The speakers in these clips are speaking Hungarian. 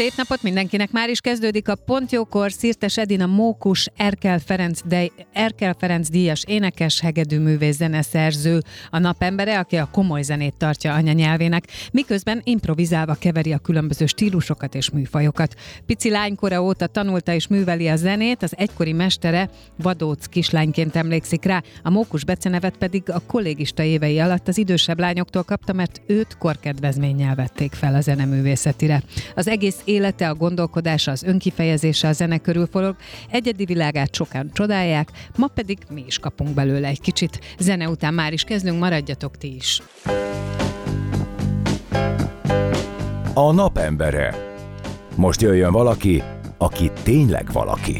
Szép napot mindenkinek! Már is kezdődik a Pontjókor Szirtes Edina Mókus Erkel Ferenc, de, Erkel Ferenc díjas énekes, hegedűművész, zeneszerző, a napembere, aki a komoly zenét tartja anyanyelvének, miközben improvizálva keveri a különböző stílusokat és műfajokat. Pici lánykora óta tanulta és műveli a zenét, az egykori mestere Vadóc kislányként emlékszik rá, a Mókus becenevet pedig a kollégista évei alatt az idősebb lányoktól kapta, mert őt korkedvezménnyel vették fel a zeneművészetire. Az egész élete, a gondolkodása, az önkifejezése a zene körül forog. Egyedi világát sokan csodálják, ma pedig mi is kapunk belőle egy kicsit. Zene után már is kezdünk, maradjatok ti is. A napembere. Most jöjjön valaki, aki tényleg valaki.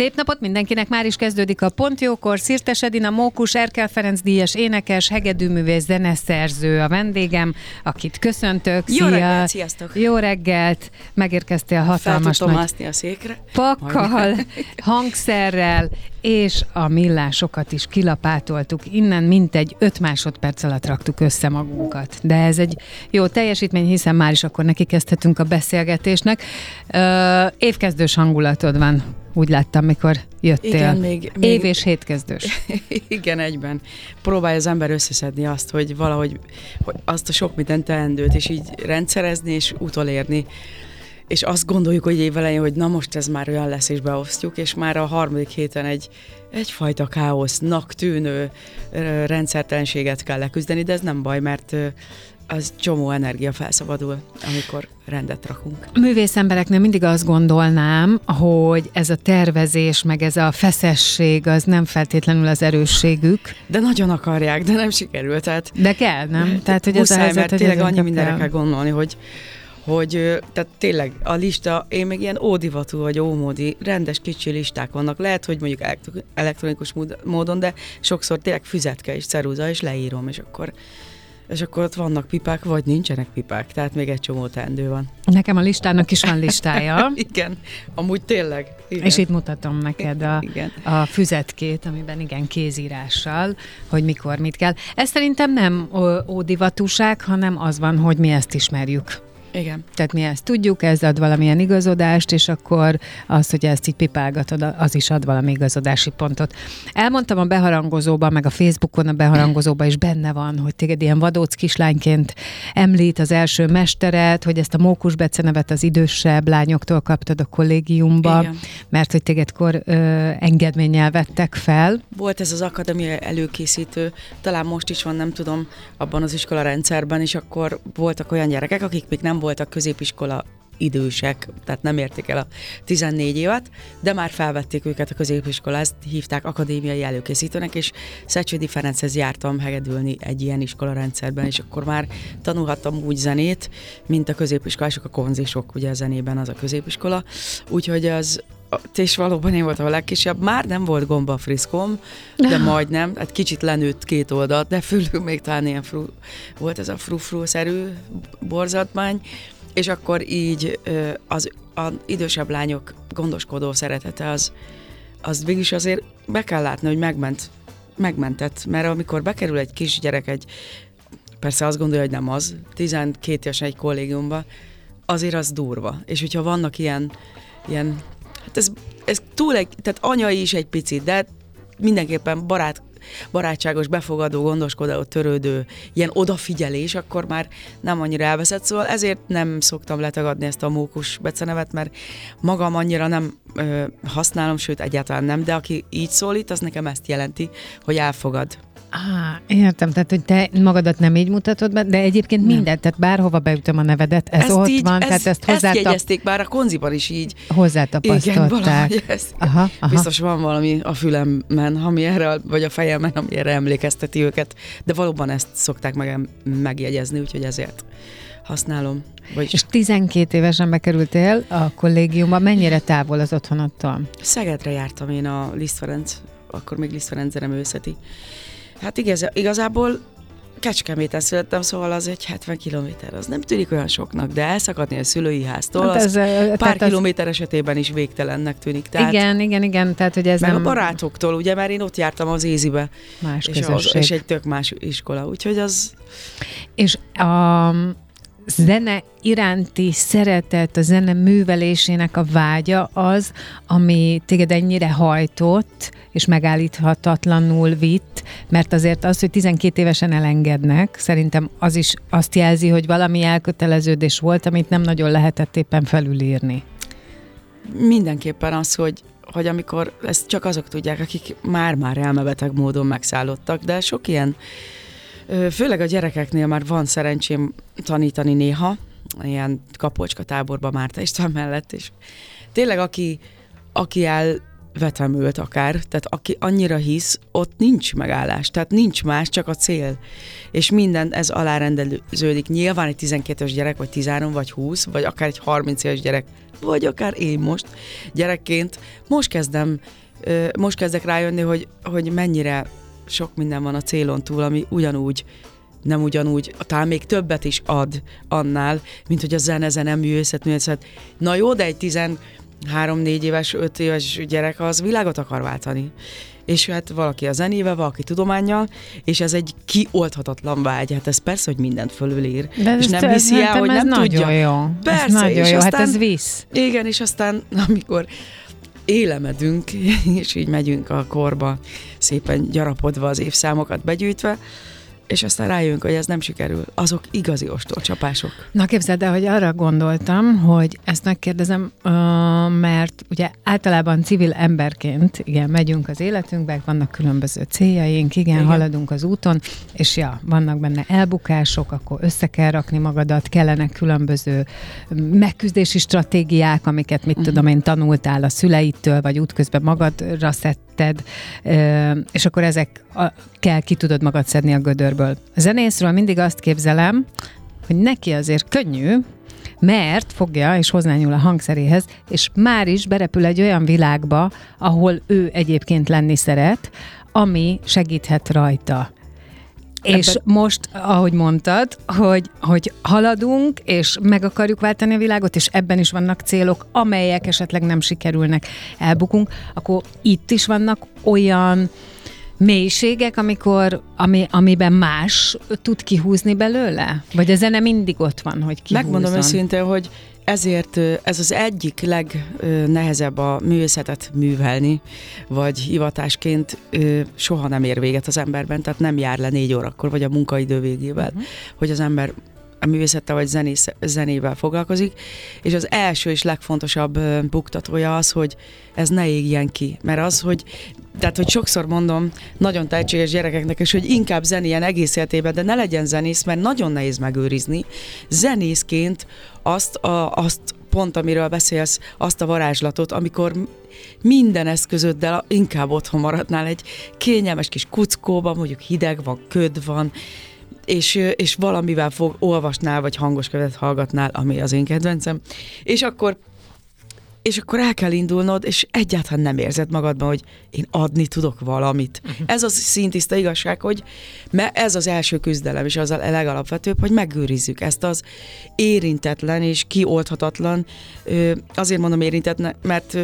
Szép napot mindenkinek, már is kezdődik a Pontjókor. Szirtes Edina Mókus, Erkel Ferenc díjas énekes, hegedűművész, zeneszerző a vendégem, akit köszöntök. Jó Szia. reggelt, sziasztok! Jó reggelt! Megérkeztél hatalmas Fel nagy a székre. Pakkal, hangszerrel, és a millásokat is kilapátoltuk. Innen mintegy 5 másodperc alatt raktuk össze magunkat. De ez egy jó teljesítmény, hiszen már is akkor neki kezdhetünk a beszélgetésnek. Ö, évkezdős hangulatod van úgy láttam, mikor jöttél. Igen, még, még... Év és hétkezdős. Igen, egyben. Próbálja az ember összeszedni azt, hogy valahogy hogy azt a sok mindent teendőt, és így rendszerezni, és utolérni. És azt gondoljuk, hogy évelején, hogy na most ez már olyan lesz, és beosztjuk, és már a harmadik héten egy, egyfajta káosznak tűnő rendszertelenséget kell leküzdeni, de ez nem baj, mert az csomó energia felszabadul, amikor rendet rakunk. Művész embereknél mindig azt gondolnám, hogy ez a tervezés, meg ez a feszesség, az nem feltétlenül az erősségük. De nagyon akarják, de nem sikerült. Tehát, de kell, nem? Tehát, hogy muszáj, ez a helyzet, mert tényleg annyi mindenre kell gondolni, hogy hogy tehát tényleg a lista, én még ilyen ódivatú vagy ómódi, rendes kicsi listák vannak. Lehet, hogy mondjuk elektronikus módon, de sokszor tényleg füzetke és ceruza, és leírom, és akkor és akkor ott vannak pipák, vagy nincsenek pipák, tehát még egy csomó teendő van. Nekem a listának is van listája. igen, amúgy tényleg. Igen. És itt mutatom neked a, igen. a füzetkét, amiben igen, kézírással, hogy mikor mit kell. Ez szerintem nem ódivatúság, hanem az van, hogy mi ezt ismerjük. Igen. Tehát mi ezt tudjuk, ez ad valamilyen igazodást, és akkor az, hogy ezt így pipálgatod, az is ad valami igazodási pontot. Elmondtam a beharangozóban, meg a Facebookon a beharangozóban is benne van, hogy téged ilyen vadóc kislányként említ az első mesteret, hogy ezt a mókus becenevet az idősebb lányoktól kaptad a kollégiumba, Igen. mert hogy téged kor ö, engedménnyel vettek fel. Volt ez az akadémia előkészítő, talán most is van, nem tudom, abban az iskola rendszerben, és akkor voltak olyan gyerekek, akik még nem voltak középiskola idősek, tehát nem érték el a 14 évet, de már felvették őket a középiskolát, ezt hívták akadémiai előkészítőnek, és Szecsődi Ferenchez jártam hegedülni egy ilyen iskola rendszerben, és akkor már tanulhattam úgy zenét, mint a középiskolások, a konzisok, ugye a zenében az a középiskola, úgyhogy az, és valóban én voltam a legkisebb. Már nem volt gomba friszkom, de majdnem. Hát kicsit lenőtt két oldalt, de fülül még talán ilyen fru, volt ez a frufru-szerű borzatmány. És akkor így az, az idősebb lányok gondoskodó szeretete az, az végülis azért be kell látni, hogy megment, megmentett. Mert amikor bekerül egy kisgyerek egy, persze azt gondolja, hogy nem az, 12 éves egy kollégiumba, azért az durva. És hogyha vannak ilyen, ilyen Hát ez, ez túl egy, tehát anya is egy picit, de mindenképpen barát barátságos, befogadó, gondoskodó, törődő, ilyen odafigyelés, akkor már nem annyira elveszett, szóval ezért nem szoktam letagadni ezt a mókus becenevet, mert magam annyira nem ö, használom, sőt egyáltalán nem, de aki így szólít, az nekem ezt jelenti, hogy elfogad. Á, értem, tehát hogy te magadat nem így mutatod be, de egyébként Nem. mindent, tehát bárhova beütöm a nevedet, ez ezt ott így, van, ezt, tehát ezt ezt hozzá jegyezték, bár a konziban is így. Igen, hozzátapasztották. valahogy ezt. Aha, aha. Biztos van valami a fülemben, ami erre, vagy a fejemben, ami erre emlékezteti őket, de valóban ezt szokták meg, megjegyezni, úgyhogy ezért használom. Vagyis És 12 évesen bekerültél a kollégiumba, mennyire távol az otthonottól? Szegedre jártam én a Liszt Ferenc, akkor még Liszt Ferenc zeneművészeti. Hát igaz, igazából Kecskeméten születtem, szóval az egy 70 kilométer. Az nem tűnik olyan soknak, de elszakadni a szülői háztól, Hát az ez, ö, pár tehát az- kilométer esetében is végtelennek tűnik. Tehát igen, igen, igen, tehát hogy ez meg nem a barátoktól, ugye, mert én ott jártam az Ézibe, más és, az, és egy tök más iskola, úgyhogy az És a zene iránti szeretet, a zene művelésének a vágya az, ami téged ennyire hajtott, és megállíthatatlanul vitt, mert azért az, hogy 12 évesen elengednek, szerintem az is azt jelzi, hogy valami elköteleződés volt, amit nem nagyon lehetett éppen felülírni. mindenképpen az, hogy hogy amikor, ezt csak azok tudják, akik már-már elmebeteg módon megszállottak, de sok ilyen, főleg a gyerekeknél már van szerencsém tanítani néha, ilyen kapocska táborba Márta István mellett, és tényleg aki, aki elvetemült akár, tehát aki annyira hisz, ott nincs megállás, tehát nincs más, csak a cél. És minden ez alárendelőződik. Nyilván egy 12-es gyerek, vagy 13, vagy 20, vagy akár egy 30 éves gyerek, vagy akár én most gyerekként, most kezdem, most kezdek rájönni, hogy, hogy mennyire sok minden van a célon túl, ami ugyanúgy nem ugyanúgy, talán még többet is ad annál, mint hogy a zene, zene, művészet, művészet. Na jó, de egy 13-4 éves, 5 éves gyerek az világot akar váltani. És hát valaki a zenével, valaki tudományjal, és ez egy kiolthatatlan vágy. Hát ez persze, hogy mindent fölülír. De és nem hiszi el, hogy nem nagyon tudja. jó. Persze, ez nagyon és jó, hát aztán- ez visz. Igen, és aztán amikor élemedünk, és így megyünk a korba, szépen gyarapodva az évszámokat begyűjtve, és aztán rájövünk, hogy ez nem sikerül. Azok igazi ostorcsapások. Na képzeld el, hogy arra gondoltam, hogy ezt megkérdezem, mert ugye általában civil emberként, igen, megyünk az életünkbe, vannak különböző céljaink, igen, igen, haladunk az úton, és ja, vannak benne elbukások, akkor össze kell rakni magadat, kellenek különböző megküzdési stratégiák, amiket, mit tudom én, tanultál a szüleitől, vagy útközben magadra szedted, ö, és akkor ezek kell ki tudod magad szedni a gödörből. A zenészről mindig azt képzelem, hogy neki azért könnyű, mert fogja és hozzányúl a hangszeréhez, és már is berepül egy olyan világba, ahol ő egyébként lenni szeret, ami segíthet rajta. És most, ahogy mondtad, hogy, hogy haladunk, és meg akarjuk váltani a világot, és ebben is vannak célok, amelyek esetleg nem sikerülnek, elbukunk, akkor itt is vannak olyan mélységek, amikor, ami, amiben más tud kihúzni belőle? Vagy a zene mindig ott van, hogy kihúzzon? Megmondom őszintén, hogy ezért ez az egyik legnehezebb a művészetet művelni, vagy hivatásként soha nem ér véget az emberben, tehát nem jár le négy órakor, vagy a munkaidő végével, uh-huh. hogy az ember a művészettel vagy zenész, zenével foglalkozik, és az első és legfontosabb buktatója az, hogy ez ne égjen ki, mert az, hogy tehát, hogy sokszor mondom nagyon tehetséges gyerekeknek is, hogy inkább zenéljen egész életében, de ne legyen zenész, mert nagyon nehéz megőrizni. Zenészként azt, a, azt pont, amiről beszélsz, azt a varázslatot, amikor minden eszközöddel inkább otthon maradnál egy kényelmes kis kuckóban, mondjuk hideg van, köd van, és, és valamivel fog, olvasnál, vagy hangos követ hallgatnál, ami az én kedvencem, és akkor és akkor el kell indulnod, és egyáltalán nem érzed magadban, hogy én adni tudok valamit. Uh-huh. Ez az szintiszta igazság, hogy me- ez az első küzdelem, és az a legalapvetőbb, hogy megőrizzük ezt az érintetlen és kiolthatatlan, azért mondom érintetlen, mert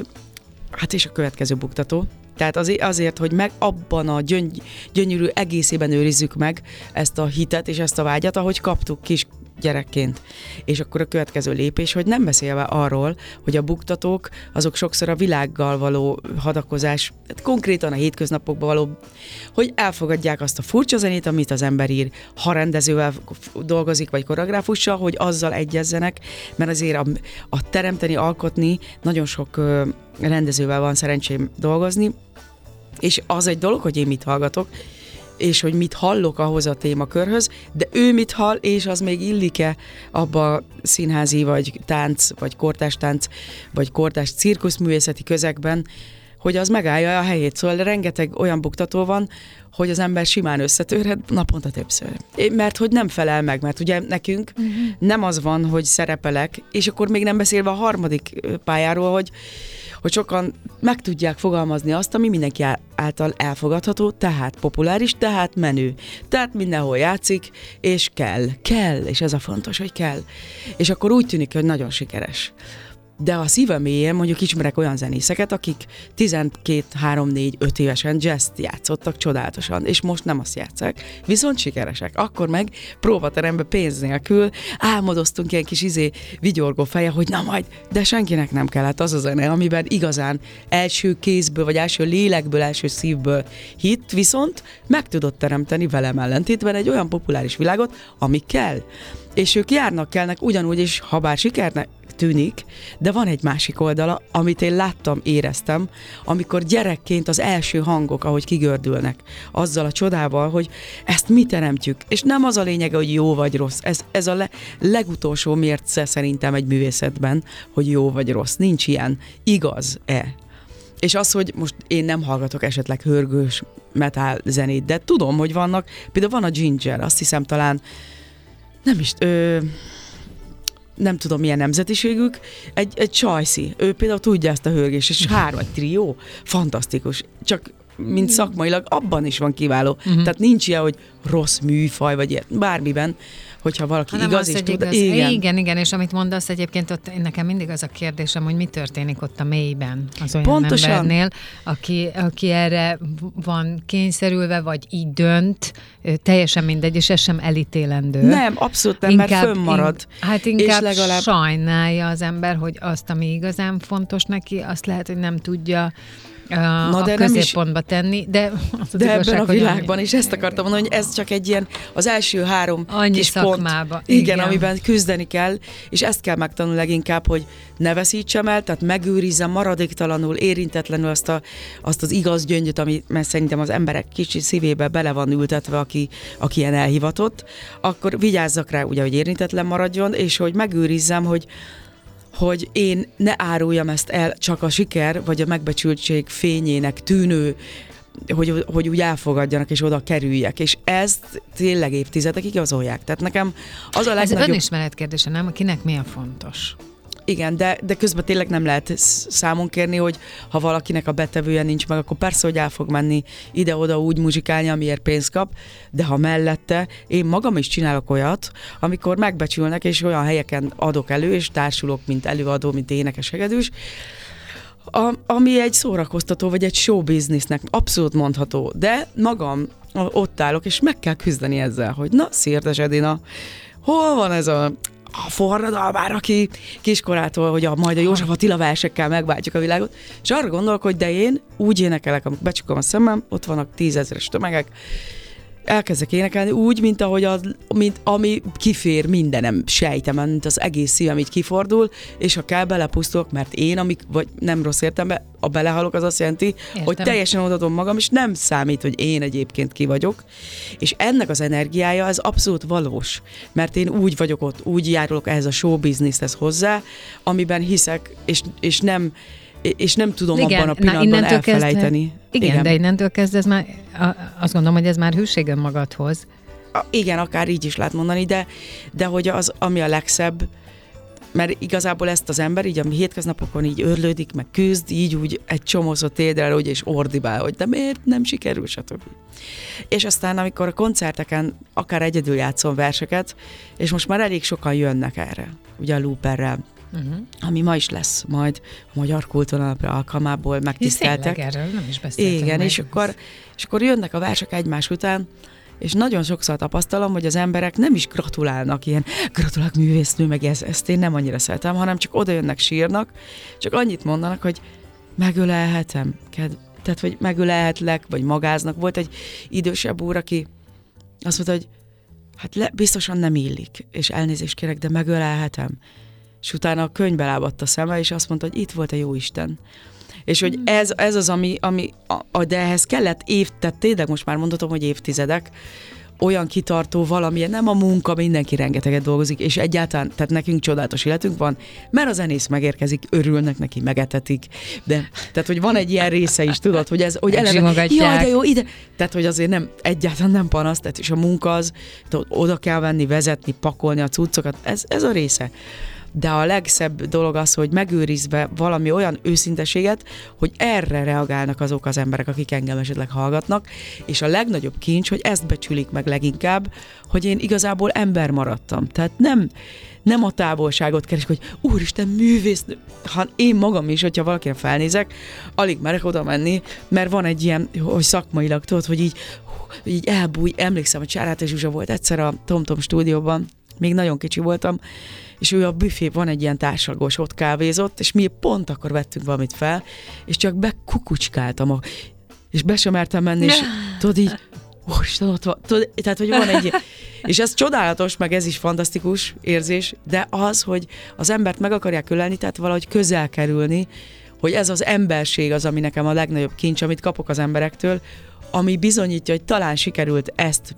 hát és a következő buktató, tehát azért, hogy meg abban a gyöny, gyönyörű egészében őrizzük meg ezt a hitet és ezt a vágyat, ahogy kaptuk kis gyerekként. És akkor a következő lépés, hogy nem beszélve arról, hogy a buktatók azok sokszor a világgal való hadakozás, tehát konkrétan a hétköznapokban való, hogy elfogadják azt a furcsa zenét, amit az ember ír, ha rendezővel dolgozik, vagy koreográfussal, hogy azzal egyezzenek, mert azért a, a teremteni, alkotni nagyon sok ö, rendezővel van szerencsém dolgozni, és az egy dolog, hogy én mit hallgatok, és hogy mit hallok ahhoz a témakörhöz, de ő mit hall, és az még illik-e abba a színházi, vagy tánc, vagy kortás tánc, vagy kortás cirkuszművészeti közegben, hogy az megállja a helyét. Szóval rengeteg olyan buktató van, hogy az ember simán összetörhet naponta többször. Mert hogy nem felel meg, mert ugye nekünk uh-huh. nem az van, hogy szerepelek, és akkor még nem beszélve a harmadik pályáról, hogy hogy sokan meg tudják fogalmazni azt, ami mindenki által elfogadható, tehát populáris, tehát menő. Tehát mindenhol játszik, és kell, kell, és ez a fontos, hogy kell. És akkor úgy tűnik, hogy nagyon sikeres de a szívem mélyén mondjuk ismerek olyan zenészeket, akik 12, 3, 4, 5 évesen jazz játszottak csodálatosan, és most nem azt játszák, viszont sikeresek. Akkor meg próbaterembe pénz nélkül álmodoztunk ilyen kis izé vigyorgó feje, hogy na majd, de senkinek nem kellett az a zene, amiben igazán első kézből, vagy első lélekből, első szívből hit, viszont meg tudott teremteni velem ellentétben egy olyan populáris világot, ami kell és ők járnak kellnek ugyanúgy is, ha bár sikernek, tűnik, de van egy másik oldala, amit én láttam, éreztem, amikor gyerekként az első hangok, ahogy kigördülnek, azzal a csodával, hogy ezt mi teremtjük, és nem az a lényege, hogy jó vagy rossz, ez, ez a le, legutolsó mérce szerintem egy művészetben, hogy jó vagy rossz, nincs ilyen, igaz-e? És az, hogy most én nem hallgatok esetleg hörgős metal zenét, de tudom, hogy vannak, például van a Ginger, azt hiszem talán nem is, ö, nem tudom milyen nemzetiségük, egy, egy csajszi. Ő például tudja ezt a hörgést, és három, egy trió, fantasztikus. Csak mint szakmailag, abban is van kiváló. Uh-huh. Tehát nincs ilyen, hogy rossz műfaj, vagy ilyen, bármiben, hogyha valaki Hanem igaz az, is tud. Igaz. Igen. igen, igen, és amit mondasz egyébként, ott nekem mindig az a kérdésem, hogy mi történik ott a mélyben az olyan Pontosan. embernél, aki, aki erre van kényszerülve, vagy így dönt, teljesen mindegy, és ez sem elítélendő. Nem, abszolút nem, inkább, mert fönnmarad. In, hát inkább és legalább... sajnálja az ember, hogy azt, ami igazán fontos neki, azt lehet, hogy nem tudja Na, de a középpontba is, tenni, de az De igazság, ebben a világban is ezt akartam mondani, hogy ez csak egy ilyen az első három Annyi kis szakmába. pont, igen, igen, amiben küzdeni kell, és ezt kell megtanulni leginkább, hogy ne veszítsem el, tehát megőrizzem maradéktalanul, érintetlenül azt, a, azt az igaz gyöngyöt, ami mert szerintem az emberek kicsi szívébe bele van ültetve, aki, aki ilyen elhivatott, akkor vigyázzak rá, ugye, hogy érintetlen maradjon, és hogy megőrizzem, hogy hogy én ne áruljam ezt el csak a siker vagy a megbecsültség fényének tűnő hogy, hogy úgy elfogadjanak és oda kerüljek. És ezt tényleg évtizedekig igazolják. Tehát nekem az a legnagyobb... Ez önismeret kérdése, nem? Kinek mi a fontos? Igen, de, de közben tényleg nem lehet számon kérni, hogy ha valakinek a betevője nincs meg, akkor persze, hogy el fog menni ide-oda úgy muzsikálni, amiért pénzt kap, de ha mellette én magam is csinálok olyat, amikor megbecsülnek, és olyan helyeken adok elő, és társulok, mint előadó, mint énekes hegedűs, a, ami egy szórakoztató, vagy egy show businessnek abszolút mondható, de magam ott állok, és meg kell küzdeni ezzel, hogy na, Szirtes Edina, hol van ez a a forradalmár, aki kiskorától, hogy a, majd a József Attila versekkel megváltjuk a világot, és arra gondolok, hogy de én úgy énekelek, amikor becsukom a szemem, ott vannak tízezeres tömegek, elkezdek énekelni úgy, mint ahogy az, mint ami kifér mindenem, sejtem, mint az egész szívem így kifordul, és ha kell, belepusztulok, mert én, amik, vagy nem rossz értembe, a belehalok az azt jelenti, Értem. hogy teljesen odadom magam, és nem számít, hogy én egyébként ki vagyok, és ennek az energiája, ez abszolút valós, mert én úgy vagyok ott, úgy járulok ehhez a show businesshez hozzá, amiben hiszek, és, és nem és nem tudom igen, abban a pillanatban na, elfelejteni. Kezdve, igen, igen, de innentől kezdve ez már, azt gondolom, hogy ez már hűség magadhoz. A, igen, akár így is lehet mondani, de, de hogy az, ami a legszebb, mert igazából ezt az ember így a hétköznapokon így örlődik, meg küzd, így úgy egy csomószor térdel, hogy és ordibál, hogy de miért nem sikerül, stb. És aztán, amikor a koncerteken akár egyedül játszom verseket, és most már elég sokan jönnek erre, ugye a looperrel, uh-huh. ami ma is lesz majd a Magyar Kultúrnapra alkalmából megtiszteltek. erről nem is beszéltem Igen, és akkor, és akkor jönnek a versek egymás után, és nagyon sokszor tapasztalom, hogy az emberek nem is gratulálnak, ilyen gratulálok művésznő, meg ez, ezt én nem annyira szeretem, hanem csak oda jönnek, sírnak, csak annyit mondanak, hogy megölelhetem, ked- tehát, hogy megölelhetlek, vagy magáznak. Volt egy idősebb úr, aki azt mondta, hogy hát le, biztosan nem illik, és elnézést kérek, de megölelhetem. És utána a könyvbe lábadt a szeme, és azt mondta, hogy itt volt a jó Isten. És hogy ez, ez az, ami, ami a, a, de ehhez kellett év, tehát tényleg most már mondhatom, hogy évtizedek, olyan kitartó valamilyen, nem a munka, mindenki rengeteget dolgozik, és egyáltalán, tehát nekünk csodálatos életünk van, mert a zenész megérkezik, örülnek neki, megetetik, de tehát, hogy van egy ilyen része is, tudod, hogy ez, hogy eleve, jaj, de jó, ide, tehát, hogy azért nem, egyáltalán nem panasz, tehát, és a munka az, tudod, oda kell venni, vezetni, pakolni a cuccokat, ez, ez a része de a legszebb dolog az, hogy megőrizve valami olyan őszinteséget, hogy erre reagálnak azok az emberek, akik engem esetleg hallgatnak, és a legnagyobb kincs, hogy ezt becsülik meg leginkább, hogy én igazából ember maradtam. Tehát nem, nem a távolságot keresek, hogy úristen, művész, ha én magam is, hogyha valakire felnézek, alig merek oda menni, mert van egy ilyen, hogy szakmailag tudod, hogy így, hogy így elbúj, emlékszem, hogy Csárát és Zsuzsa volt egyszer a TomTom stúdióban, még nagyon kicsi voltam, és ő a büfé van egy ilyen társalgós, ott kávézott, és mi pont akkor vettünk valamit fel, és csak bekukucskáltam, a, és be sem mertem menni, és tudod így, Úristen, ott van. Tudod, tehát, hogy van egy... És ez csodálatos, meg ez is fantasztikus érzés, de az, hogy az embert meg akarják ölelni, tehát valahogy közel kerülni, hogy ez az emberség az, ami nekem a legnagyobb kincs, amit kapok az emberektől, ami bizonyítja, hogy talán sikerült ezt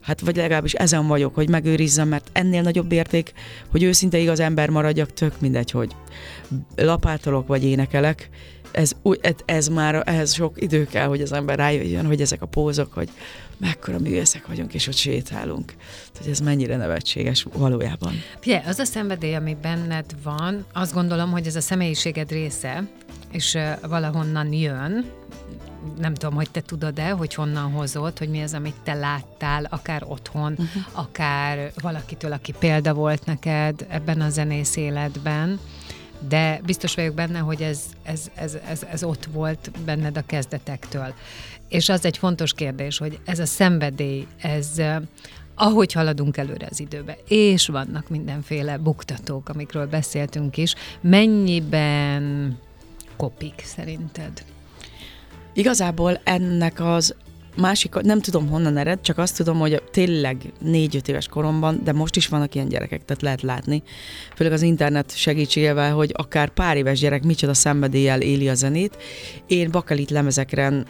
hát vagy legalábbis ezen vagyok, hogy megőrizzem, mert ennél nagyobb érték, hogy őszinte igaz ember maradjak, tök mindegy, hogy lapátolok vagy énekelek, ez, ez már, ehhez sok idő kell, hogy az ember rájöjjön, hogy ezek a pózok, hogy mekkora művészek vagyunk, és ott sétálunk. hogy ez mennyire nevetséges valójában. Fie, az a szenvedély, ami benned van, azt gondolom, hogy ez a személyiséged része, és valahonnan jön, nem tudom, hogy te tudod-e, hogy honnan hozott, hogy mi az, amit te láttál, akár otthon, uh-huh. akár valakitől, aki példa volt neked ebben a zenész életben, de biztos vagyok benne, hogy ez, ez, ez, ez, ez ott volt benned a kezdetektől. És az egy fontos kérdés, hogy ez a szenvedély, ez ahogy haladunk előre az időbe, és vannak mindenféle buktatók, amikről beszéltünk is, mennyiben kopik szerinted? Igazából ennek az másik, nem tudom honnan ered, csak azt tudom, hogy tényleg négy-öt éves koromban, de most is vannak ilyen gyerekek, tehát lehet látni, főleg az internet segítségével, hogy akár pár éves gyerek micsoda szenvedéllyel éli a zenét. Én bakelit lemezekren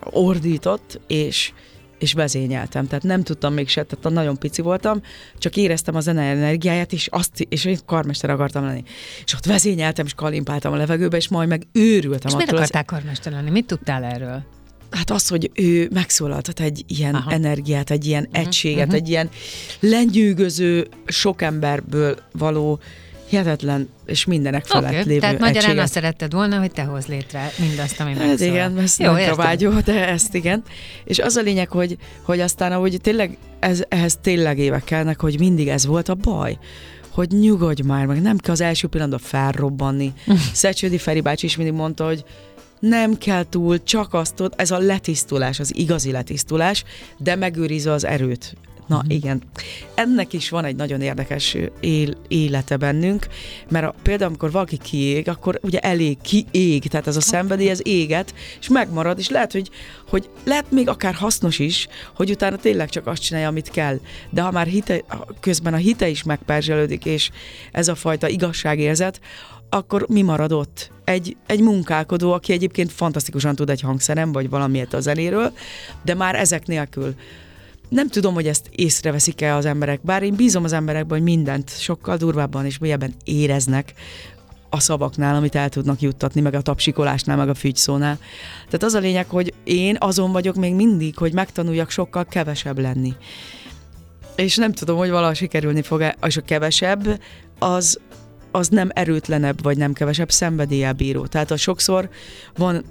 ordított, és és vezényeltem. Tehát nem tudtam még se, tehát nagyon pici voltam, csak éreztem a zene energiáját, és, azt, és én karmester akartam lenni. És ott vezényeltem, és kalimpáltam a levegőbe, és majd meg őrültem. És miért akartál karmester lenni? Mit tudtál erről? Hát az, hogy ő megszólaltat egy ilyen Aha. energiát, egy ilyen uh-huh, egységet, uh-huh. egy ilyen lenyűgöző, sok emberből való hihetetlen és mindenek felett okay, lévő Tehát magyarán azt szeretted volna, hogy te hoz létre mindazt, ami Hát igen, ez Jó, nem vágyó, de ezt igen. És az a lényeg, hogy, hogy aztán, ahogy tényleg ez, ehhez tényleg évek kellnek, hogy mindig ez volt a baj hogy nyugodj már, meg nem kell az első pillanatban felrobbanni. Szecsődi Feri bácsi is mindig mondta, hogy nem kell túl, csak azt tud, ez a letisztulás, az igazi letisztulás, de megőrizve az erőt. Na uh-huh. igen, ennek is van egy nagyon érdekes él, élete bennünk, mert a, például amikor valaki kiég, akkor ugye elég kiég, tehát ez a szenvedély, ez éget, és megmarad, és lehet, hogy, hogy lehet még akár hasznos is, hogy utána tényleg csak azt csinálja, amit kell. De ha már hite, közben a hite is megperzselődik, és ez a fajta igazságérzet, akkor mi maradott? Egy, egy munkálkodó, aki egyébként fantasztikusan tud egy hangszerem, vagy valamiért a zenéről, de már ezek nélkül nem tudom, hogy ezt észreveszik-e az emberek, bár én bízom az emberekben, hogy mindent sokkal durvábban és mélyebben éreznek a szavaknál, amit el tudnak juttatni, meg a tapsikolásnál, meg a fügyszónál. Tehát az a lényeg, hogy én azon vagyok még mindig, hogy megtanuljak sokkal kevesebb lenni. És nem tudom, hogy valaha sikerülni fog-e, és a kevesebb az, az nem erőtlenebb, vagy nem kevesebb szenvedéllyel bíró. Tehát a sokszor van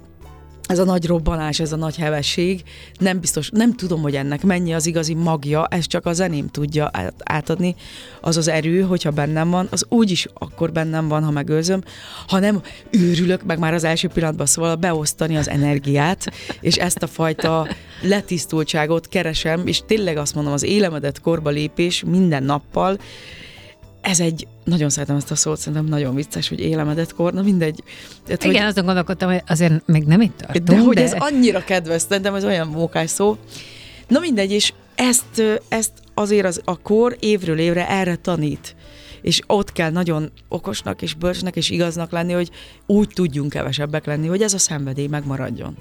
ez a nagy robbanás, ez a nagy hevesség, nem biztos, nem tudom, hogy ennek mennyi az igazi magja, ez csak a zeném tudja átadni, az az erő, hogyha bennem van, az úgyis akkor bennem van, ha megőrzöm, ha nem őrülök, meg már az első pillanatban szóval beosztani az energiát, és ezt a fajta letisztultságot keresem, és tényleg azt mondom, az élemedet korba lépés minden nappal, ez egy, nagyon szeretem ezt a szót, szerintem nagyon vicces, hogy élemedett kor, na mindegy. Tehát, Igen, hogy, azon gondolkodtam, hogy azért még nem itt tartunk, de, de hogy ez annyira kedves, szerintem ez olyan mókás szó. Na mindegy, és ezt, ezt azért az, a kor évről évre erre tanít és ott kell nagyon okosnak és bölcsnek és igaznak lenni, hogy úgy tudjunk kevesebbek lenni, hogy ez a szenvedély megmaradjon.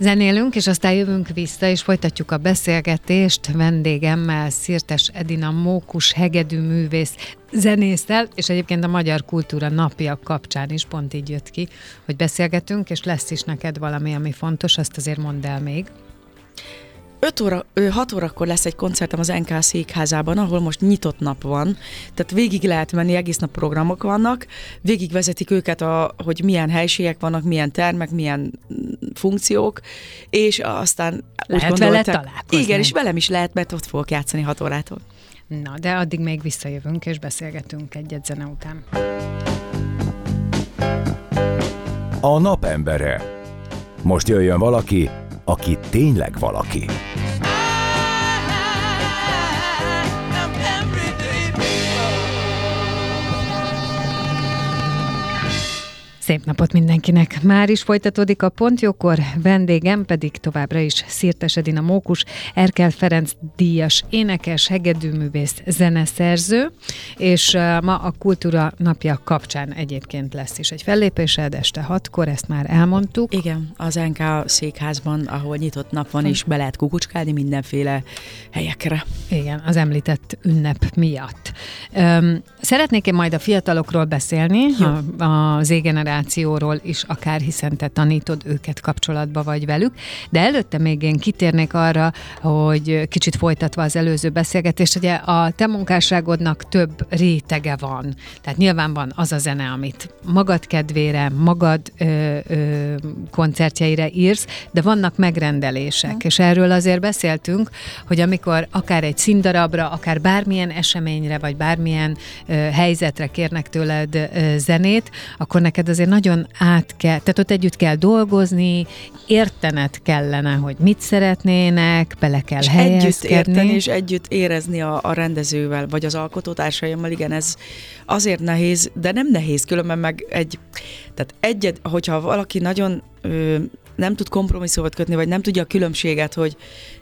Zenélünk, és aztán jövünk vissza, és folytatjuk a beszélgetést vendégemmel, Szirtes Edina Mókus hegedű művész zenésszel, és egyébként a Magyar Kultúra napja kapcsán is pont így jött ki, hogy beszélgetünk, és lesz is neked valami, ami fontos, azt azért mondd el még. 5 óra, 6 órakor lesz egy koncertem az NK székházában, ahol most nyitott nap van, tehát végig lehet menni, egész nap programok vannak, végig vezetik őket, a, hogy milyen helységek vannak, milyen termek, milyen funkciók, és aztán lehet úgy vele találkozni. Igen, és velem is lehet, mert ott fogok játszani 6 órától. Na, de addig még visszajövünk, és beszélgetünk egyet zene után. A napembere. Most jöjjön valaki, aki tényleg valaki. Szép napot mindenkinek! Már is folytatódik a Pontjókor, vendégem pedig továbbra is Szirtes Edina Mókus, Erkel Ferenc díjas énekes, hegedűművész, zeneszerző, és ma a Kultúra Napja kapcsán egyébként lesz is egy fellépésed este hatkor, ezt már elmondtuk. Igen, az NK székházban, ahol nyitott nap van, és be lehet kukucskálni mindenféle helyekre. Igen, az említett ünnep miatt. Szeretnék én majd a fiatalokról beszélni, a, a Z generációról is akár, hiszen te tanítod őket, kapcsolatba vagy velük, de előtte még én kitérnék arra, hogy kicsit folytatva az előző beszélgetést, ugye a te munkásságodnak több rétege van. Tehát nyilván van az a zene, amit magad kedvére, magad ö, ö, koncertjeire írsz, de vannak megrendelések, hmm. és erről azért beszéltünk, hogy amikor akár egy színdarabra, akár bármilyen eseményre, vagy bármilyen ö, helyzetre kérnek tőled ö, zenét, akkor neked azért nagyon át kell, tehát ott együtt kell dolgozni, értened kellene, hogy mit szeretnének, bele kell és helyezkedni. együtt érteni, és együtt érezni a, a rendezővel, vagy az alkotótársaimmal, igen, ez azért nehéz, de nem nehéz, különben meg egy, tehát egyet, hogyha valaki nagyon ö, nem tud kompromisszumot kötni, vagy nem tudja a különbséget, hogy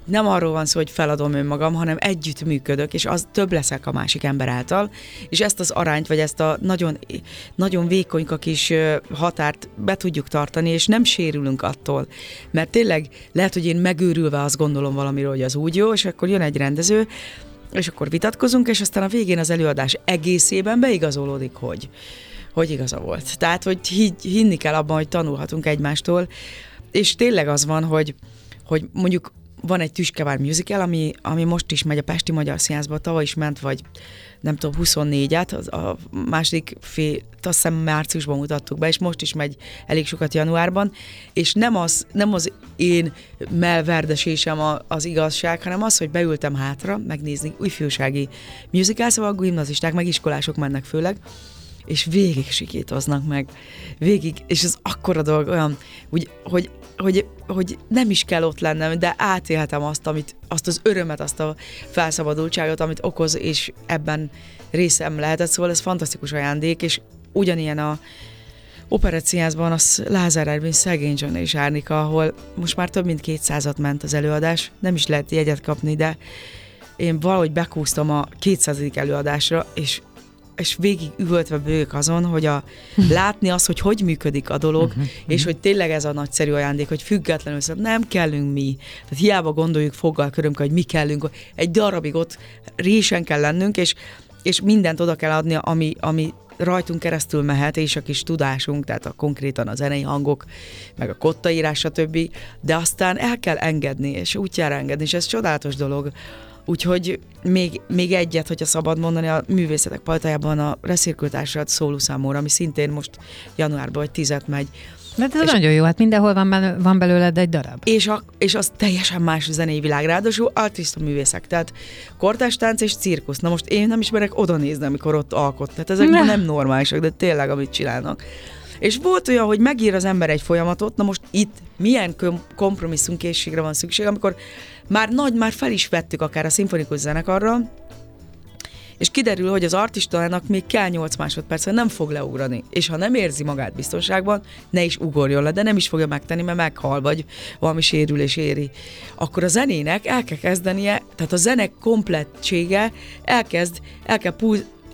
nem arról van szó, hogy feladom önmagam, hanem együtt működök, és az több leszek a másik ember által, és ezt az arányt, vagy ezt a nagyon, nagyon vékonyka kis határt be tudjuk tartani, és nem sérülünk attól. Mert tényleg lehet, hogy én megőrülve azt gondolom valamiről, hogy az úgy jó, és akkor jön egy rendező, és akkor vitatkozunk, és aztán a végén az előadás egészében beigazolódik, hogy hogy igaza volt. Tehát, hogy hinni kell abban, hogy tanulhatunk egymástól, és tényleg az van, hogy, hogy mondjuk van egy Tüskevár musical, ami, ami most is megy a Pesti Magyar Színházba, tavaly is ment, vagy nem tudom, 24-et, a második fél, azt hiszem márciusban mutattuk be, és most is megy elég sokat januárban, és nem az, nem az én melverdesésem az igazság, hanem az, hogy beültem hátra megnézni újfiúsági musical, szóval a gimnazisták, meg iskolások mennek főleg, és végig sikítoznak meg, végig, és ez akkora dolog olyan, úgy, hogy, hogy, hogy nem is kell ott lennem, de átélhetem azt, amit, azt az örömet, azt a felszabadultságot, amit okoz, és ebben részem lehetett, szóval ez fantasztikus ajándék, és ugyanilyen a operetszínházban az Lázár Ervin Szegény John és Árnika, ahol most már több mint 200 ment az előadás, nem is lehet jegyet kapni, de én valahogy bekúztam a 200. előadásra, és és végig üvöltve bőgök azon, hogy a, látni azt, hogy hogy működik a dolog, uh-huh, és hogy tényleg ez a nagyszerű ajándék, hogy függetlenül szóval nem kellünk mi. Tehát hiába gondoljuk foggal körömkel, hogy mi kellünk, egy darabig ott résen kell lennünk, és, és mindent oda kell adni, ami, ami rajtunk keresztül mehet, és a kis tudásunk, tehát a konkrétan a zenei hangok, meg a kottaírás, stb. De aztán el kell engedni, és útjára engedni, és ez csodálatos dolog, Úgyhogy még, még egyet, hogyha szabad mondani, a művészetek pajtájában a Reszirkültársadat szólószámóra, ami szintén most januárban vagy tizet megy, De ez és nagyon jó, hát mindenhol van, belő, van belőled egy darab. És, a, és az teljesen más zenei világ, ráadásul artista művészek, tehát kortás tánc és cirkusz. Na most én nem ismerek oda nézni, amikor ott alkot. Tehát ezek ne. nem normálisak, de tényleg, amit csinálnak. És volt olyan, hogy megír az ember egy folyamatot, na most itt milyen kompromisszumkészségre van szükség, amikor már nagy, már fel is vettük akár a szimfonikus zenekarra, és kiderül, hogy az artistának még kell 8 másodperc, nem fog leugrani. És ha nem érzi magát biztonságban, ne is ugorjon le, de nem is fogja megtenni, mert meghal, vagy valami sérülés éri. Akkor a zenének el kell kezdenie, tehát a zenek komplettsége elkezd, el kell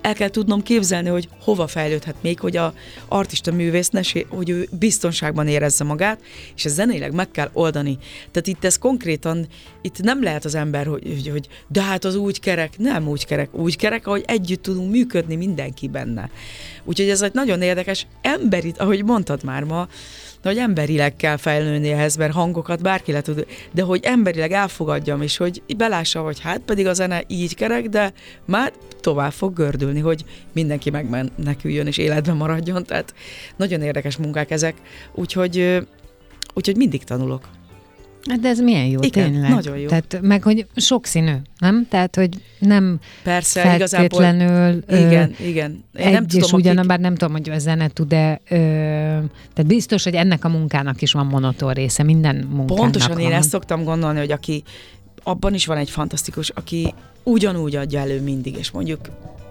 el kell tudnom képzelni, hogy hova fejlődhet még, hogy a artista művész ne, hogy ő biztonságban érezze magát, és ez zeneileg meg kell oldani. Tehát itt ez konkrétan, itt nem lehet az ember, hogy, hogy, hogy de hát az úgy kerek, nem úgy kerek, úgy kerek, ahogy együtt tudunk működni mindenki benne. Úgyhogy ez egy nagyon érdekes emberi, ahogy mondtad már ma, de hogy emberileg kell fejlődni ehhez, mert hangokat bárki le tud, de hogy emberileg elfogadjam, és hogy belássa, hogy hát pedig a zene így kerek, de már tovább fog gördülni, hogy mindenki megmeneküljön és életben maradjon, tehát nagyon érdekes munkák ezek, úgyhogy, úgyhogy mindig tanulok. Hát de ez milyen jó, Igen, tényleg. nagyon jó. Tehát, meg hogy sokszínű, nem? Tehát, hogy nem Persze, feltétlenül igazából, igen, igen. Én egy nem tudom, és ugyan, akik... bár nem tudom, hogy a zene tud-e, ö, tehát biztos, hogy ennek a munkának is van monoton része, minden munkának Pontosan van. én ezt szoktam gondolni, hogy aki, abban is van egy fantasztikus, aki ugyanúgy adja elő mindig, és mondjuk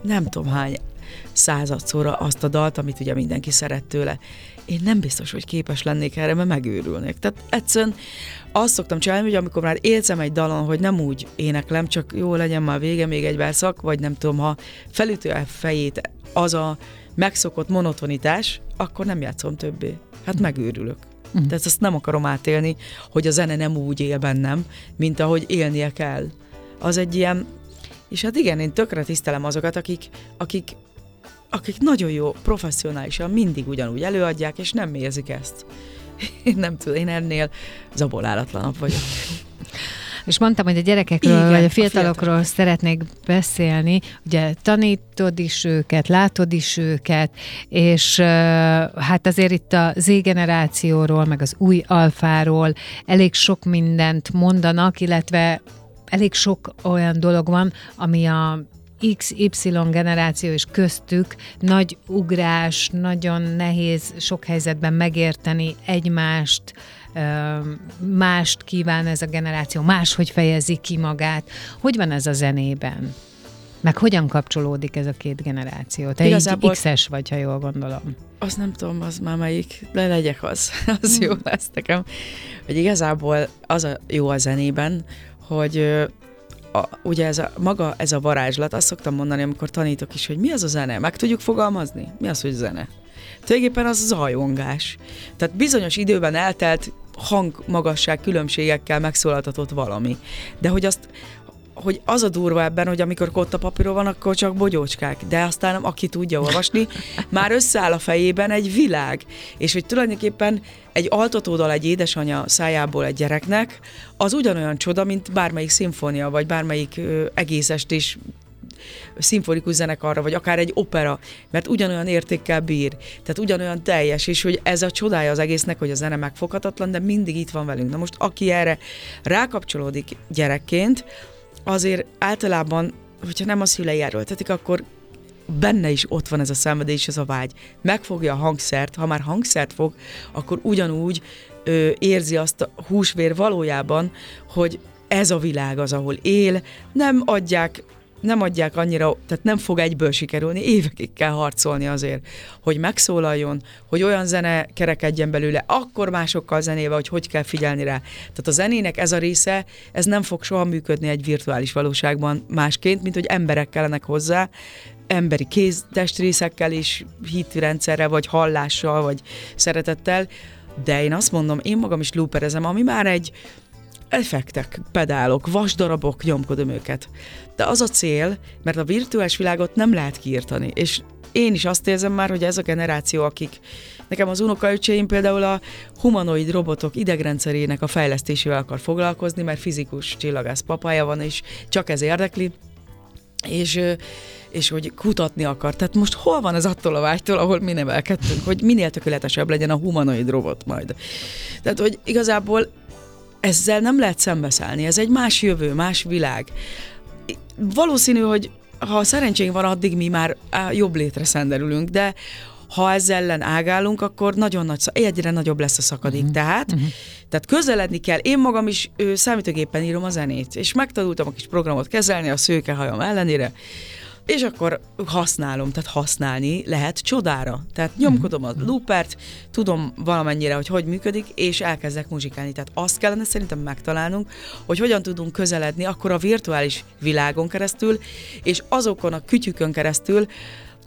nem tudom hány századszóra azt a dalt, amit ugye mindenki szeret tőle. Én nem biztos, hogy képes lennék erre, mert megőrülnék. Tehát egyszerűen azt szoktam csinálni, hogy amikor már érzem egy dalon, hogy nem úgy éneklem, csak jó legyen már vége, még egy verszak, vagy nem tudom, ha felütő a fejét az a megszokott monotonitás, akkor nem játszom többé. Hát megőrülök. Uh-huh. Tehát ezt nem akarom átélni, hogy a zene nem úgy él bennem, mint ahogy élnie kell. Az egy ilyen, és hát igen, én tökre tisztelem azokat, akik, akik, akik nagyon jó, professzionálisan mindig ugyanúgy előadják, és nem érzik ezt. Én nem tudom, én ennél zabolálatlanabb vagyok. És mondtam, hogy a gyerekekről, Igen, vagy a fiatalokról a fiatal. szeretnék beszélni. Ugye tanítod is őket, látod is őket, és hát azért itt a Z generációról, meg az új alfáról elég sok mindent mondanak, illetve elég sok olyan dolog van, ami a XY generáció és köztük nagy ugrás, nagyon nehéz sok helyzetben megérteni egymást, mást kíván ez a generáció, máshogy fejezi ki magát. Hogy van ez a zenében? Meg hogyan kapcsolódik ez a két generáció? Te Igazából... X-es vagy, ha jól gondolom. Azt nem tudom, az már melyik, de legyek az. Az hmm. jó lesz nekem. Hogy igazából az a jó a zenében, hogy a, ugye ez a, maga ez a varázslat, azt szoktam mondani, amikor tanítok is, hogy mi az a zene, meg tudjuk fogalmazni? Mi az, hogy zene? Tulajdonképpen az zajongás. Tehát bizonyos időben eltelt hangmagasság különbségekkel megszólaltatott valami. De hogy azt, hogy az a durva ebben, hogy amikor kotta papíron van, akkor csak bogyócskák, de aztán aki tudja olvasni, már összeáll a fejében egy világ, és hogy tulajdonképpen egy altatódal egy édesanyja szájából egy gyereknek, az ugyanolyan csoda, mint bármelyik szimfónia, vagy bármelyik ö, egész estés szimfonikus zenekarra, vagy akár egy opera, mert ugyanolyan értékkel bír, tehát ugyanolyan teljes, és hogy ez a csodája az egésznek, hogy a zene megfoghatatlan, de mindig itt van velünk. Na most aki erre rákapcsolódik gyerekként, azért általában, hogyha nem a szülei erőltetik, akkor benne is ott van ez a szenvedés, és ez a vágy. Megfogja a hangszert, ha már hangszert fog, akkor ugyanúgy ö, érzi azt a húsvér valójában, hogy ez a világ az, ahol él, nem adják nem adják annyira, tehát nem fog egyből sikerülni, évekig kell harcolni azért, hogy megszólaljon, hogy olyan zene kerekedjen belőle, akkor másokkal zenével, hogy hogy kell figyelni rá. Tehát a zenének ez a része, ez nem fog soha működni egy virtuális valóságban másként, mint hogy emberek kellenek hozzá, emberi kéztestrészekkel és hitrendszerrel, vagy hallással, vagy szeretettel, de én azt mondom, én magam is looperezem, ami már egy effektek, pedálok, vasdarabok, nyomkodom őket. De az a cél, mert a virtuális világot nem lehet kiírtani, és én is azt érzem már, hogy ez a generáció, akik nekem az unokaöcseim például a humanoid robotok idegrendszerének a fejlesztésével akar foglalkozni, mert fizikus csillagász papája van, és csak ez érdekli, és és hogy kutatni akar. Tehát most hol van ez attól a vágytól, ahol mi nevelkedtünk, hogy minél tökéletesebb legyen a humanoid robot majd. Tehát, hogy igazából ezzel nem lehet szembeszállni, ez egy más jövő, más világ. Valószínű, hogy ha szerencsénk van, addig mi már jobb létre szenderülünk, de ha ezzel ellen ágálunk, akkor nagyon nagy, egyre nagyobb lesz a szakadék. Uh-huh. Tehát, uh-huh. tehát közeledni kell. Én magam is ő, számítógépen írom a zenét, és megtanultam a kis programot kezelni a szőkehajam ellenére, és akkor használom, tehát használni lehet csodára. Tehát nyomkodom a loopert, tudom valamennyire, hogy hogy működik, és elkezdek muzsikálni. Tehát azt kellene szerintem megtalálnunk, hogy hogyan tudunk közeledni akkor a virtuális világon keresztül, és azokon a kütyükön keresztül,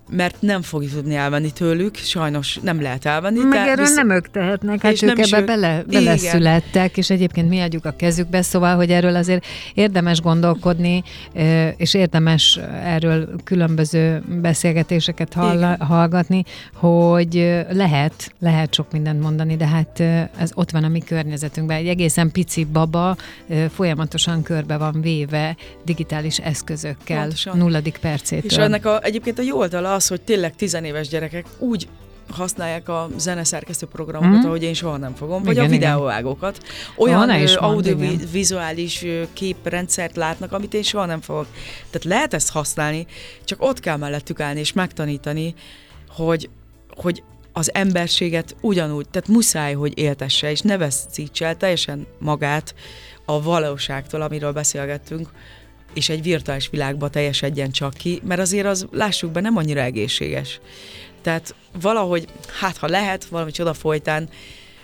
mert nem fogjuk tudni elvenni tőlük, sajnos nem lehet elvenni. Meg erről visz... nem ők tehetnek, hát és ők ebbe ő... bele, beleszülettek, és egyébként mi adjuk a kezükbe, szóval, hogy erről azért érdemes gondolkodni, és érdemes erről különböző beszélgetéseket hall, hallgatni, hogy lehet, lehet sok mindent mondani, de hát ez ott van a mi környezetünkben. Egy egészen pici baba folyamatosan körbe van véve digitális eszközökkel, Pontosan. nulladik percétől. És ennek a, egyébként a jó oldala az, hogy tényleg tizenéves gyerekek úgy használják a zeneszerkesztő programokat, mm. ahogy én soha nem fogom, vagy igen, a videóvágókat. Olyan audiovizuális képrendszert látnak, amit én soha nem fogok. Tehát lehet ezt használni, csak ott kell mellettük állni és megtanítani, hogy, hogy az emberséget ugyanúgy, tehát muszáj, hogy éltesse, és ne veszítse el teljesen magát a valóságtól, amiről beszélgettünk, és egy virtuális világba teljesedjen csak ki, mert azért az, lássuk be, nem annyira egészséges. Tehát valahogy, hát ha lehet, valami csoda folytán,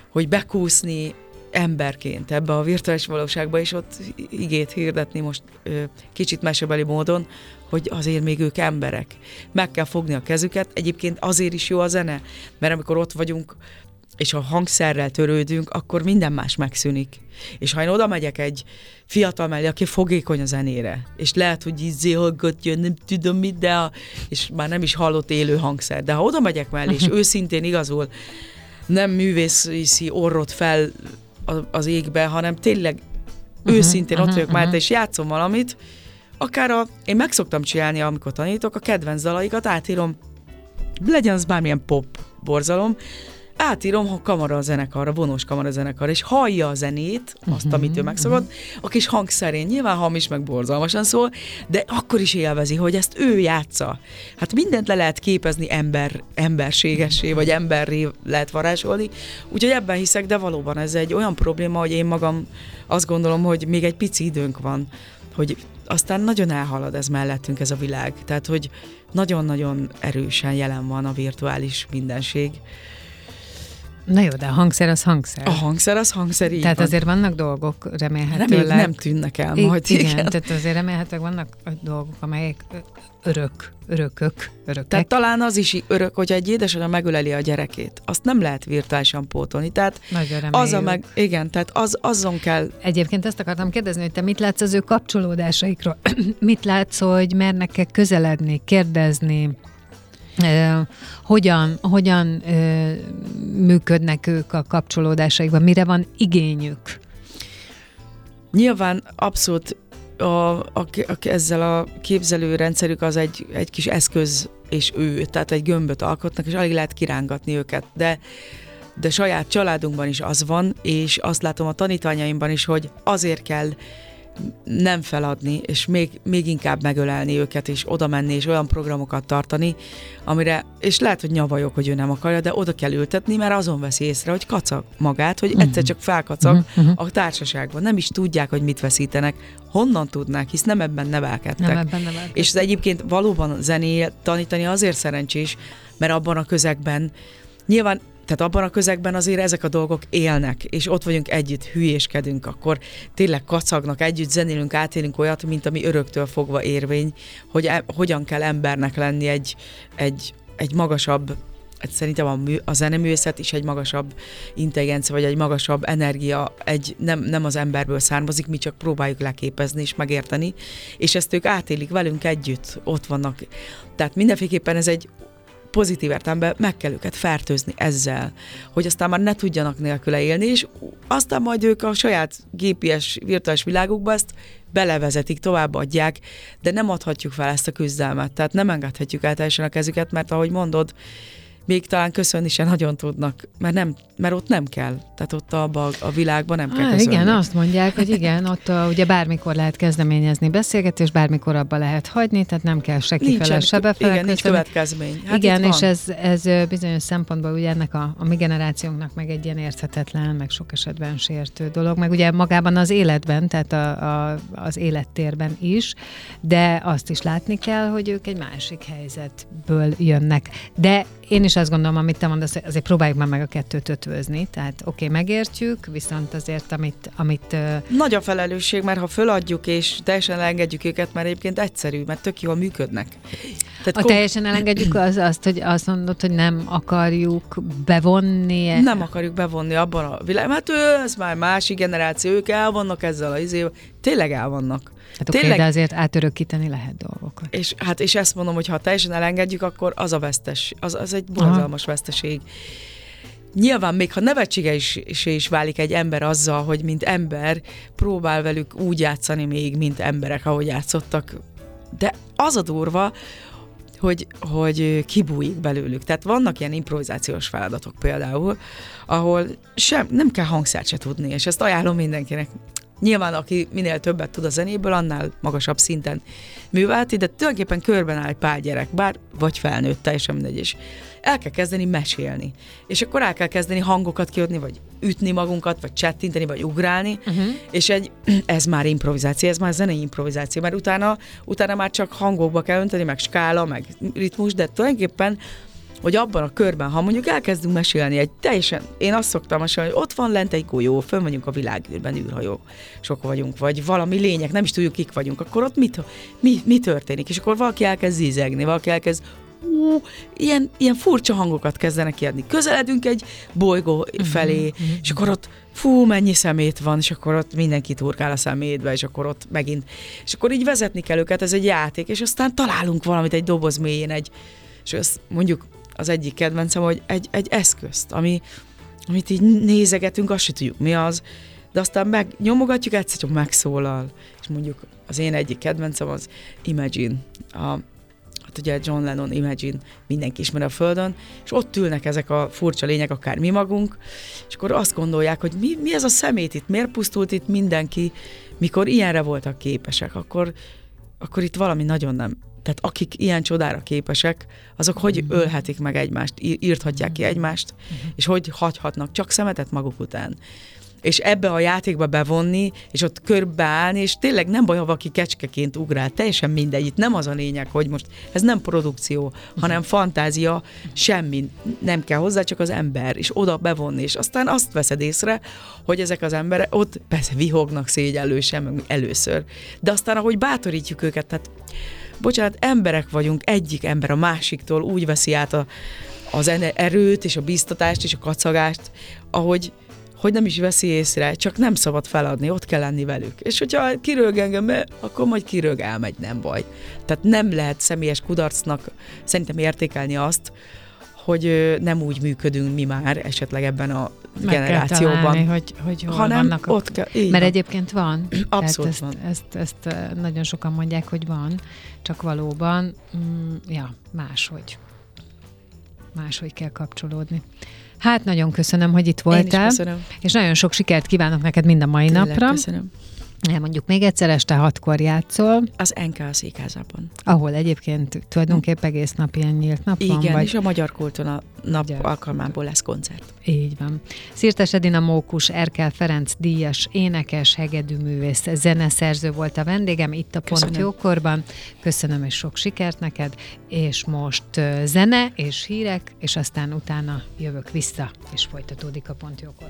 hogy bekúszni emberként ebbe a virtuális valóságba, és ott igét hirdetni most ö, kicsit mesebeli módon, hogy azért még ők emberek. Meg kell fogni a kezüket. Egyébként azért is jó a zene, mert amikor ott vagyunk, és a hangszerrel törődünk, akkor minden más megszűnik. És ha én oda megyek egy fiatal mellé, aki fogékony a zenére, és lehet, hogy így zéhallgatja, nem tudom mit, de a, és már nem is hallott élő hangszer, de ha oda megyek mellé, és őszintén igazul, nem művészi orrot fel az égbe, hanem tényleg uh-huh, őszintén uh-huh, ott vagyok uh-huh. már, és játszom valamit, akár a, én meg szoktam csinálni, amikor tanítok, a kedvenc dalaikat átírom, legyen az bármilyen pop borzalom, átírom a kamara zenekarra, vonós kamara zenekar, és hallja a zenét, azt, uh-huh, amit ő megszokott, uh-huh. a kis hangszerén, nyilván hamis, meg borzalmasan szól, de akkor is élvezi, hogy ezt ő játsza. Hát mindent le lehet képezni ember, emberségesé, vagy emberré lehet varázsolni, úgyhogy ebben hiszek, de valóban ez egy olyan probléma, hogy én magam azt gondolom, hogy még egy pici időnk van, hogy aztán nagyon elhalad ez mellettünk ez a világ. Tehát, hogy nagyon-nagyon erősen jelen van a virtuális mindenség. Na jó, de a hangszer az hangszer. A hangszer az hangszer, így Tehát van. azért vannak dolgok remélhetőleg. Reméljük nem tűnnek el majd. Igen, igen, tehát azért remélhetőleg vannak dolgok, amelyek örök, örökök, örökek. Tehát talán az is örök, hogyha egy édesanyja megöleli a gyerekét. Azt nem lehet virtuálisan pótolni. Tehát Nagyon az a meg, igen, tehát az, azon kell. Egyébként ezt akartam kérdezni, hogy te mit látsz az ő kapcsolódásaikról? mit látsz, hogy mernek-e közeledni, kérdezni, hogyan, hogyan működnek ők a kapcsolódásaikban, mire van igényük? Nyilván abszolút a, a, a, ezzel a képzelőrendszerük az egy, egy kis eszköz és ő, tehát egy gömböt alkotnak, és alig lehet kirángatni őket, de de saját családunkban is az van, és azt látom a tanítványaimban is, hogy azért kell nem feladni, és még, még inkább megölelni őket, és oda menni, és olyan programokat tartani, amire, és lehet, hogy nyavajok, hogy ő nem akarja, de oda kell ültetni, mert azon veszi észre, hogy kacag magát, hogy uh-huh. egyszer csak felkacag uh-huh. a társaságban. Nem is tudják, hogy mit veszítenek. Honnan tudnák, hisz nem ebben nevelkedtek. Nem ebben nevelkedtek. És ez egyébként valóban zené tanítani azért szerencsés, mert abban a közegben Nyilván tehát abban a közegben azért ezek a dolgok élnek, és ott vagyunk együtt, hülyéskedünk, akkor tényleg kacagnak, együtt zenélünk, átélünk olyat, mint ami öröktől fogva érvény, hogy e, hogyan kell embernek lenni egy, egy, egy magasabb hát szerintem a, mű, a zeneművészet is egy magasabb intelligencia, vagy egy magasabb energia, egy, nem, nem az emberből származik, mi csak próbáljuk leképezni és megérteni, és ezt ők átélik velünk együtt, ott vannak. Tehát mindenféleképpen ez egy pozitív értelemben meg kell őket fertőzni ezzel, hogy aztán már ne tudjanak nélküle élni, és aztán majd ők a saját GPS virtuális világukban ezt belevezetik, továbbadják, de nem adhatjuk fel ezt a küzdelmet, tehát nem engedhetjük el teljesen a kezüket, mert ahogy mondod, még talán köszönni sem nagyon tudnak, mert, nem, mert ott nem kell. Tehát ott abba a világban nem kell ah, köszönni. Igen, azt mondják, hogy igen, ott a, ugye bármikor lehet kezdeményezni beszélgetést, bármikor abba lehet hagyni, tehát nem kell se kifele, se befele Igen, nincs következmény. Hát igen, és ez, ez bizonyos szempontból ugye ennek a, a mi generációnknak meg egy ilyen érthetetlen, meg sok esetben sértő dolog, meg ugye magában az életben, tehát a, a, az élettérben is, de azt is látni kell, hogy ők egy másik helyzetből jönnek. De én is azt gondolom, amit te mondasz, azért próbáljuk már meg a kettőt ötvözni. Tehát oké, okay, megértjük, viszont azért, amit... amit Nagy a felelősség, mert ha föladjuk és teljesen elengedjük őket, mert egyébként egyszerű, mert tök jól működnek. Tehát a kom- teljesen elengedjük az, azt, hogy azt mondod, hogy nem akarjuk bevonni. Nem akarjuk bevonni abban a világban. Hát ő, ez már másik generáció, ők el vannak ezzel a izével. Tényleg el vannak. Hát Tényleg, okay, de azért átörökíteni lehet dolgokat. És, hát, és ezt mondom, hogy ha teljesen elengedjük, akkor az a vesztes, az, az egy borzalmas Aha. veszteség. Nyilván még ha nevetsége is, is, is válik egy ember azzal, hogy mint ember próbál velük úgy játszani még, mint emberek, ahogy játszottak, de az a durva, hogy, hogy kibújik belőlük. Tehát vannak ilyen improvizációs feladatok például, ahol sem, nem kell hangszert se tudni, és ezt ajánlom mindenkinek. Nyilván, aki minél többet tud a zenéből, annál magasabb szinten művelti, de tulajdonképpen körben áll egy pár gyerek, bár vagy felnőtt, teljesen mindegy, és el kell kezdeni mesélni. És akkor el kell kezdeni hangokat kiadni, vagy ütni magunkat, vagy csettinteni, vagy ugrálni, uh-huh. és egy, ez már improvizáció, ez már zenei improvizáció, mert utána, utána már csak hangokba kell önteni, meg skála, meg ritmus, de tulajdonképpen hogy abban a körben, ha mondjuk elkezdünk mesélni egy teljesen, én azt szoktam mesélni, hogy ott van lent egy golyó, fönn vagyunk a világűrben, űrhajó, sok vagyunk, vagy valami lények, nem is tudjuk, kik vagyunk, akkor ott mit, mi, mi történik? És akkor valaki elkezd zizegni, valaki elkezd ú, ilyen, ilyen furcsa hangokat kezdenek kiadni. Közeledünk egy bolygó mhm, felé, uh-huh, uh-huh. és akkor ott fú, mennyi szemét van, és akkor ott mindenki turkál a szemétbe, és akkor ott megint, és akkor így vezetni kell őket, ez egy játék, és aztán találunk valamit egy doboz mélyén, egy, és azt mondjuk az egyik kedvencem, hogy egy, egy eszközt, ami, amit így nézegetünk, azt se tudjuk mi az, de aztán meg nyomogatjuk, egyszer csak megszólal. És mondjuk az én egyik kedvencem az Imagine, a, hát ugye John Lennon Imagine, mindenki ismer a Földön, és ott ülnek ezek a furcsa lények, akár mi magunk, és akkor azt gondolják, hogy mi, mi ez a szemét itt, miért pusztult itt mindenki, mikor ilyenre voltak képesek, akkor, akkor itt valami nagyon nem tehát akik ilyen csodára képesek, azok hogy uh-huh. ölhetik meg egymást, írthatják ki egymást, uh-huh. és hogy hagyhatnak csak szemetet maguk után. És ebbe a játékba bevonni, és ott körbeállni, és tényleg nem baj, ha valaki kecskeként ugrál, teljesen mindegy. Itt nem az a lényeg, hogy most ez nem produkció, uh-huh. hanem fantázia, semmi nem kell hozzá, csak az ember, és oda bevonni, és aztán azt veszed észre, hogy ezek az emberek ott persze vihognak szégyellősen, először, de aztán ahogy bátorítjuk őket, tehát bocsánat, emberek vagyunk, egyik ember a másiktól úgy veszi át a, az erőt és a biztatást és a kacagást, ahogy hogy nem is veszi észre, csak nem szabad feladni, ott kell lenni velük. És hogyha kirög engem, akkor majd kirög, elmegy, nem baj. Tehát nem lehet személyes kudarcnak szerintem értékelni azt, hogy nem úgy működünk mi már esetleg ebben a Meg generációban. Kell találni, hogy, hogy hol hanem vannak ott a... kell. Mert van. egyébként van. Abszolút ezt, van. Ezt, ezt, ezt nagyon sokan mondják, hogy van, csak valóban, mm, ja, máshogy. Máshogy kell kapcsolódni. Hát nagyon köszönöm, hogy itt voltál. Én is köszönöm. És nagyon sok sikert kívánok neked mind a mai Tényleg, napra. Köszönöm. Elmondjuk még egyszer, este hatkor játszol. Az NK székházában. Ahol egyébként tulajdonképpen egész nap ilyen nyílt nap Igen, van. Vagy... és a Magyar Kultúra nap Ugye. alkalmából lesz koncert. Így van. Szirtes Edina Mókus, Erkel Ferenc díjas, énekes, hegedűművész, zeneszerző volt a vendégem itt a Pont Köszönöm. Jókorban. Köszönöm, és sok sikert neked, és most zene és hírek, és aztán utána jövök vissza, és folytatódik a Pont Jókor.